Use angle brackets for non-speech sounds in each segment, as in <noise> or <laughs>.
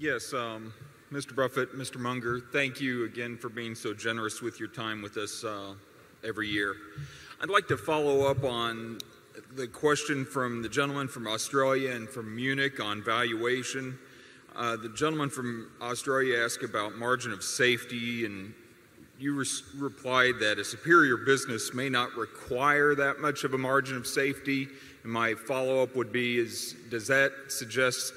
Yes. Um, Mr. Buffett, Mr. Munger, thank you again for being so generous with your time with us uh, every year. I'd like to follow-up on the question from the gentleman from Australia and from Munich on valuation. Uh, the gentleman from Australia asked about margin of safety and you replied that a superior business may not require that much of a margin of safety. And my follow-up would be is does that suggest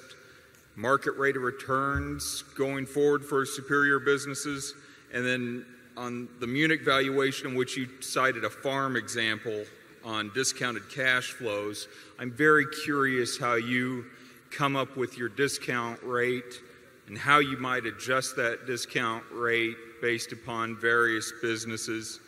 market rate of returns going forward for superior businesses? And then on the Munich valuation, which you cited a farm example on discounted cash flows, I'm very curious how you come up with your discount rate and how you might adjust that discount rate based upon various businesses.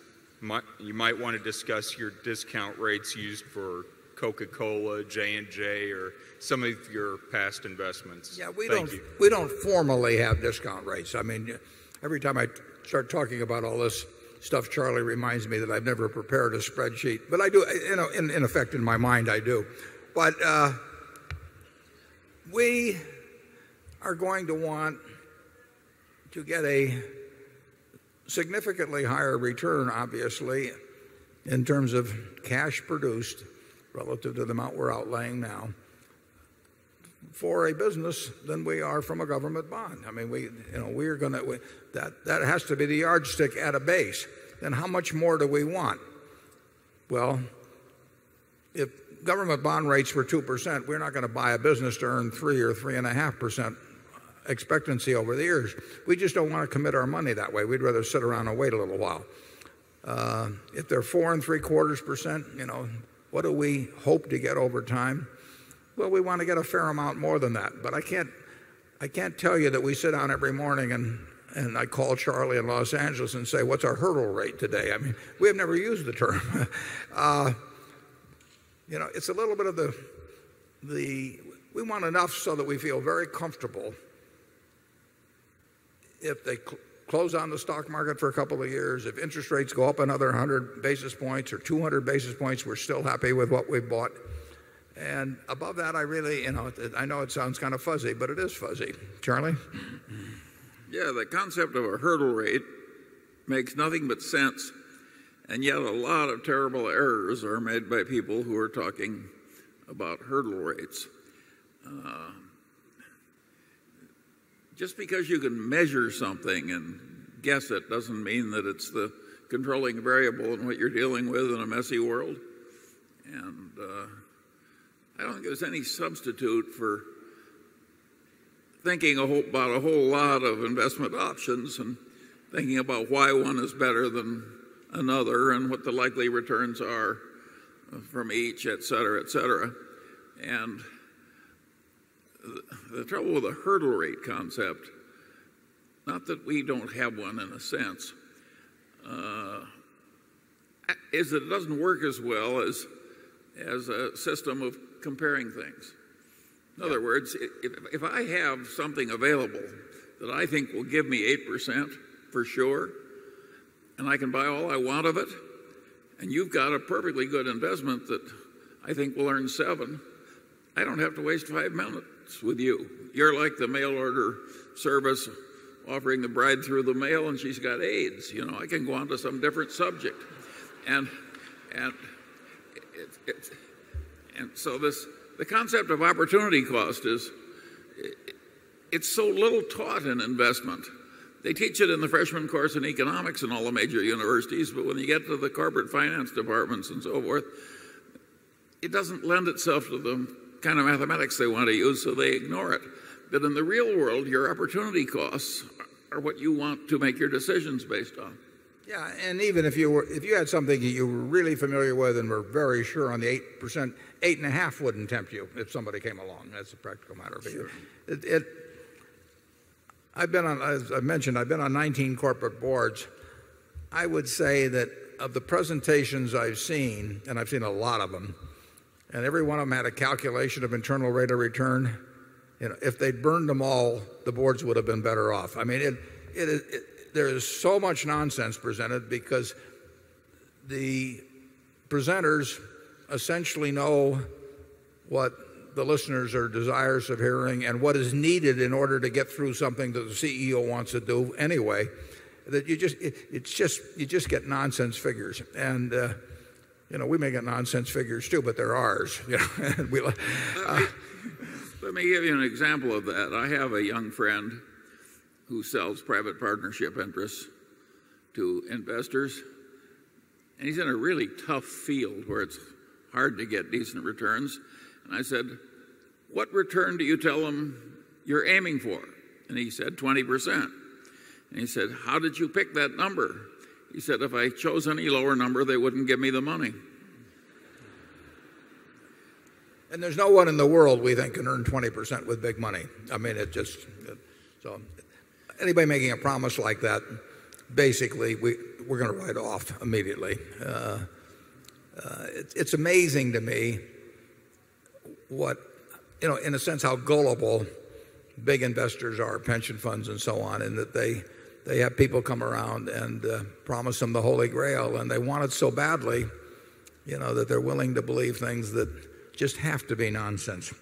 You might want to discuss your discount rates used for Coca Cola, J and J or some of your past investments? Yeah, We don't we don't formally have discount rates. I mean, every time I start talking about all this stuff, Charlie reminds me that I've never prepared a spreadsheet. But I do You know, in effect, in my mind, I do. But uh, we are going to want to get a significantly higher return, obviously, in terms of cash produced relative to the amount we're outlaying now for a business than we are from a government bond. I mean, we you know, we are going to that that has to be the yardstick at a base. Then how much more do we want? Well, if government bond rates were 2%, we're not going to buy a business to earn 3 or 3.5% expectancy over the years. We just don't want to commit our money that way. We'd rather sit around and wait a little while. Uh, if they're 4.75 quarters percent, what do we hope to get over time? Well, we want to get a fair amount more than that. But I can't I can't tell you that we sit down every morning and and I call Charlie in Los Angeles and say, what's our hurdle rate today? I mean, we have never used the term. <laughs> Uh, you know, it's a little bit of the, the we want enough so that we feel very comfortable if they close on the stock market for a couple of years, if interest rates go up another 100 basis points or 200 basis points, we're still happy with what we bought. And above that, I really you know, I know it sounds kind of fuzzy, but it is fuzzy. Charlie? Yeah, The concept of a hurdle rate makes nothing but sense and yet a lot of terrible errors are made by people who are talking about hurdle rates. Uh, Just because you can measure something and guess it doesn't mean that it's the controlling variable in what you're dealing with in a messy world. And uh, I don't think there's any substitute for thinking about a whole lot of investment options and thinking about why one is better than another and what the likely returns are from each, etcetera, etcetera. And the trouble with the hurdle rate concept, not that we don't have one in a sense, uh, is that it doesn't work as well as as a system of comparing things. In other words, if I have something available that I think will give me 8% for sure and I can buy all I want of it and you've got a perfectly good investment that I think will earn 7, I don't have to waste 5 minutes with you. You're like the mail order service offering the bride through the mail and she's got AIDS. You know, I can go on to some different subject. And and and so this the concept of opportunity cost is it's so little taught in investment. They teach it in the freshman course in economics in all the major universities, but when you get to the corporate finance departments and so forth, it doesn't lend itself to the kind of mathematics they want to use, so they ignore it. But in the real world, your opportunity costs are what you want to make your decisions based on. Yeah, And even if you were if you had something that you were really familiar with and were very sure on the 8%, 8.5 wouldn't tempt you if somebody came along. That's a practical matter. Sure. It, it, I've been on as I mentioned, I've been on 19 corporate boards. I would say that of the presentations I've seen and I've seen a lot of them and every one of them had a calculation of internal rate of return, You know, if they burned them all, the boards would have been better off. I mean, it, it, there is so much nonsense presented because the presenters essentially know what the listeners are desirous of hearing and what is needed in order to get through something that the CEO wants to do anyway, that you just, it, it's just, you just get nonsense figures. And, uh, you know, we may get nonsense figures too, but they're ours. You know, <laughs> we, uh, Let me give you an example of that. I have a young friend who sells private partnership interests to investors. And he's in a really tough field where it's hard to get decent returns. And I said, What return do you tell them you're aiming for? And he said, 20%. And he said, How did you pick that number? He said, If I chose any lower number, they wouldn't give me the money. and there's no one in the world we think can earn 20% with big money. I mean, it just, so anybody making a promise like that, basically, we, we're going to write off immediately. Uh, uh, it, it's amazing to me what, you know, in a sense, how gullible big investors are, pension funds and so on, and that they, they have people come around and uh, promise them the Holy Grail, and they want it so badly, you know, that they're willing to believe things that just have to be nonsense.